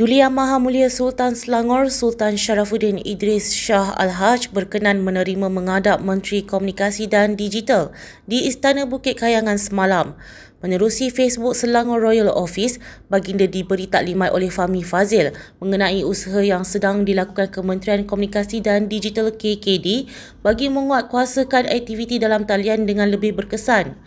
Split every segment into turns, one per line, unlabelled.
Duli Yang Maha Mulia Sultan Selangor Sultan Sharafuddin Idris Shah Al-Haj berkenan menerima menghadap Menteri Komunikasi dan Digital di Istana Bukit Kayangan semalam. Menerusi Facebook Selangor Royal Office, baginda diberi taklimat oleh Fahmi Fazil mengenai usaha yang sedang dilakukan Kementerian Komunikasi dan Digital KKD bagi menguatkuasakan aktiviti dalam talian dengan lebih berkesan.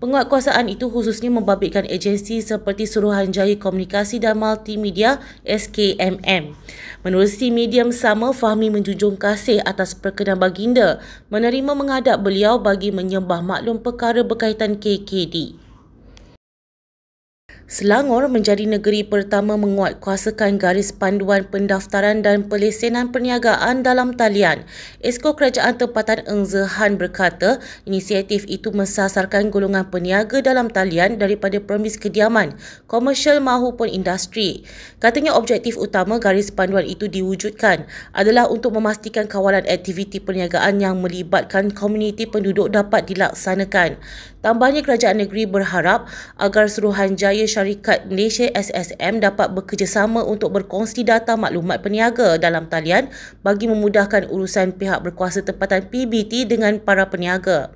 Penguatkuasaan itu khususnya membabitkan agensi seperti Suruhanjaya Komunikasi dan Multimedia SKMM. Menerusi medium sama, Fahmi menjunjung kasih atas perkenan baginda menerima menghadap beliau bagi menyembah maklum perkara berkaitan KKD. Selangor menjadi negeri pertama menguatkuasakan garis panduan pendaftaran dan pelesenan perniagaan dalam talian. Esko Kerajaan Tempatan Eng Zehan berkata, inisiatif itu mensasarkan golongan peniaga dalam talian daripada permis kediaman, komersial maupun industri. Katanya objektif utama garis panduan itu diwujudkan adalah untuk memastikan kawalan aktiviti perniagaan yang melibatkan komuniti penduduk dapat dilaksanakan. Tambahnya kerajaan negeri berharap agar Suruhanjaya Syarikat Malaysia SSM dapat bekerjasama untuk berkongsi data maklumat peniaga dalam talian bagi memudahkan urusan pihak berkuasa tempatan PBT dengan para peniaga.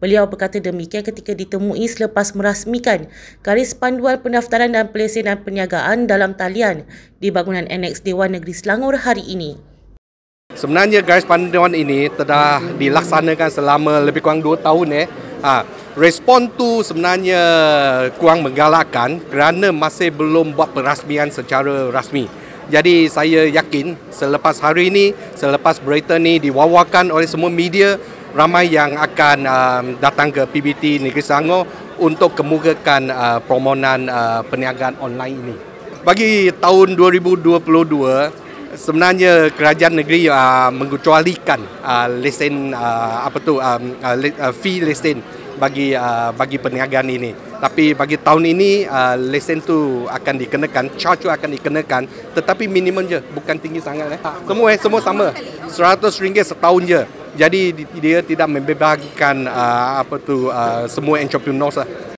Beliau berkata demikian ketika ditemui selepas merasmikan garis panduan pendaftaran dan pelesenan perniagaan dalam talian di bangunan annex Dewan Negeri Selangor hari ini.
Sebenarnya garis panduan ini telah dilaksanakan selama lebih kurang 2 tahun eh. Ha, respon tu sebenarnya kurang menggalakkan kerana masih belum buat perasmian secara rasmi. Jadi saya yakin selepas hari ini, selepas berita ni diwawakan oleh semua media, ramai yang akan um, datang ke PBT Negeri Selangor untuk kemukakan uh, permohonan uh, perniagaan online ini. Bagi tahun 2022, sebenarnya kerajaan negeri uh, mengecualikan uh, lesen uh, apa tu um, uh, fee lesen bagi uh, bagi perniagaan ini. Tapi bagi tahun ini uh, lesen tu akan dikenakan, charge tu akan dikenakan tetapi minimum je, bukan tinggi sangat eh. Semua eh semua sama. RM100 setahun je. Jadi dia tidak membebaskan uh, apa tu uh, semua entrepreneurs lah.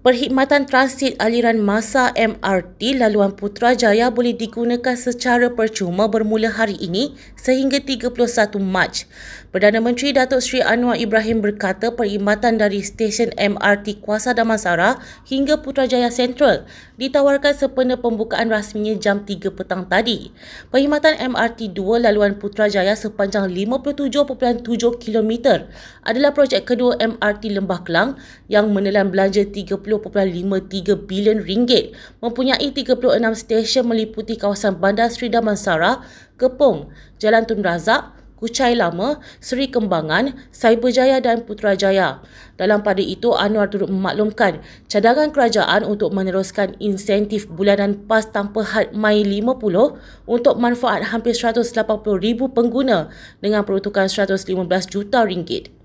Perkhidmatan transit aliran masa MRT laluan Putrajaya boleh digunakan secara percuma bermula hari ini sehingga 31 Mac. Perdana Menteri Datuk Seri Anwar Ibrahim berkata perkhidmatan dari stesen MRT Kuasa Damansara hingga Putrajaya Central ditawarkan sempena pembukaan rasminya jam 3 petang tadi. Perkhidmatan MRT 2 laluan Putrajaya sepanjang 57.7 km adalah projek kedua MRT Lembah Kelang yang menelan belanja 30 1.53 bilion ringgit mempunyai 36 stesen meliputi kawasan Bandar Seri Damansara, Kepong, Jalan Tun Razak, Kuchai Lama, Seri Kembangan, Cyberjaya dan Putrajaya. Dalam pada itu, Anwar turut memaklumkan cadangan kerajaan untuk meneruskan insentif bulanan PAS tanpa had Mai 50 untuk manfaat hampir 180,000 pengguna dengan peruntukan 115 juta ringgit.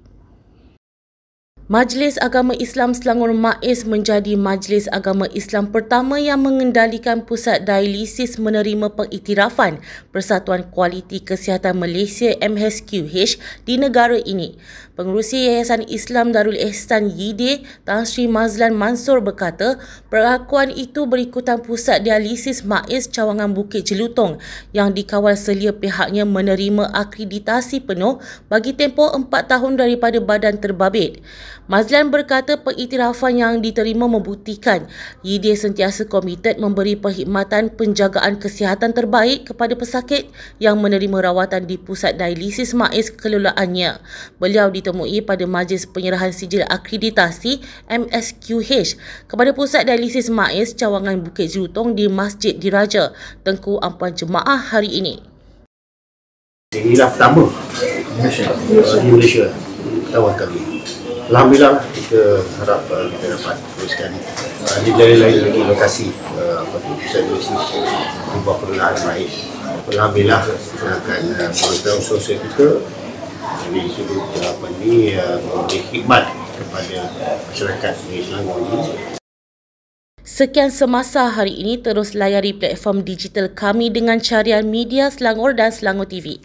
Majlis Agama Islam Selangor MAIS menjadi majlis agama Islam pertama yang mengendalikan pusat dialisis menerima pengiktirafan Persatuan Kualiti Kesihatan Malaysia MHQH di negara ini. Pengurusi Yayasan Islam Darul Ehsan YIDE Tan Sri Mazlan Mansur berkata perlakuan itu berikutan pusat dialisis MAIS Cawangan Bukit Jelutong yang dikawal selia pihaknya menerima akreditasi penuh bagi tempoh 4 tahun daripada badan terbabit. Mazlan berkata pengiktirafan yang diterima membuktikan YIDE sentiasa komited memberi perkhidmatan penjagaan kesihatan terbaik kepada pesakit yang menerima rawatan di pusat dialisis MAIS kelolaannya. Beliau ditemui pada majlis penyerahan sijil akreditasi MSQH kepada pusat dialisis MAIS Cawangan Bukit Jelutong di Masjid Diraja, Tengku Ampuan Jemaah hari ini.
Inilah pertama di Malaysia tawar kami. Alhamdulillah kita harap uh, kita dapat teruskan uh, di lain-lain lagi lokasi uh, pusat dosis sebuah perlahan baik. Alhamdulillah kita akan uh, mengetahui sosial kita dari sudut uh, apa ni uh, memberi khidmat kepada masyarakat di Selangor ini.
Sekian semasa hari ini terus layari platform digital kami dengan carian media Selangor dan Selangor TV.